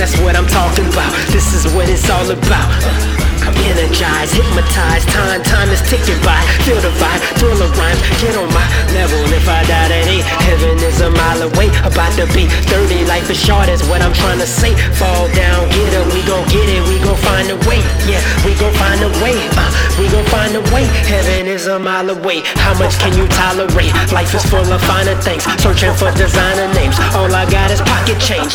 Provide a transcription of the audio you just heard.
That's what I'm talking about. This is what it's all about. I'm energized, hypnotized. Time, time is ticking by. Feel the vibe, thrill the rhyme. Get on my level. If I die today, heaven is a mile away. About to be 30, life is short, is what I'm trying to say. Fall down, get it, we gon' get it, we gon' find a way. Yeah, we gon' find a way. Heaven is a mile away. How much can you tolerate? Life is full of finer things. Searching for designer names. All I got is pocket change.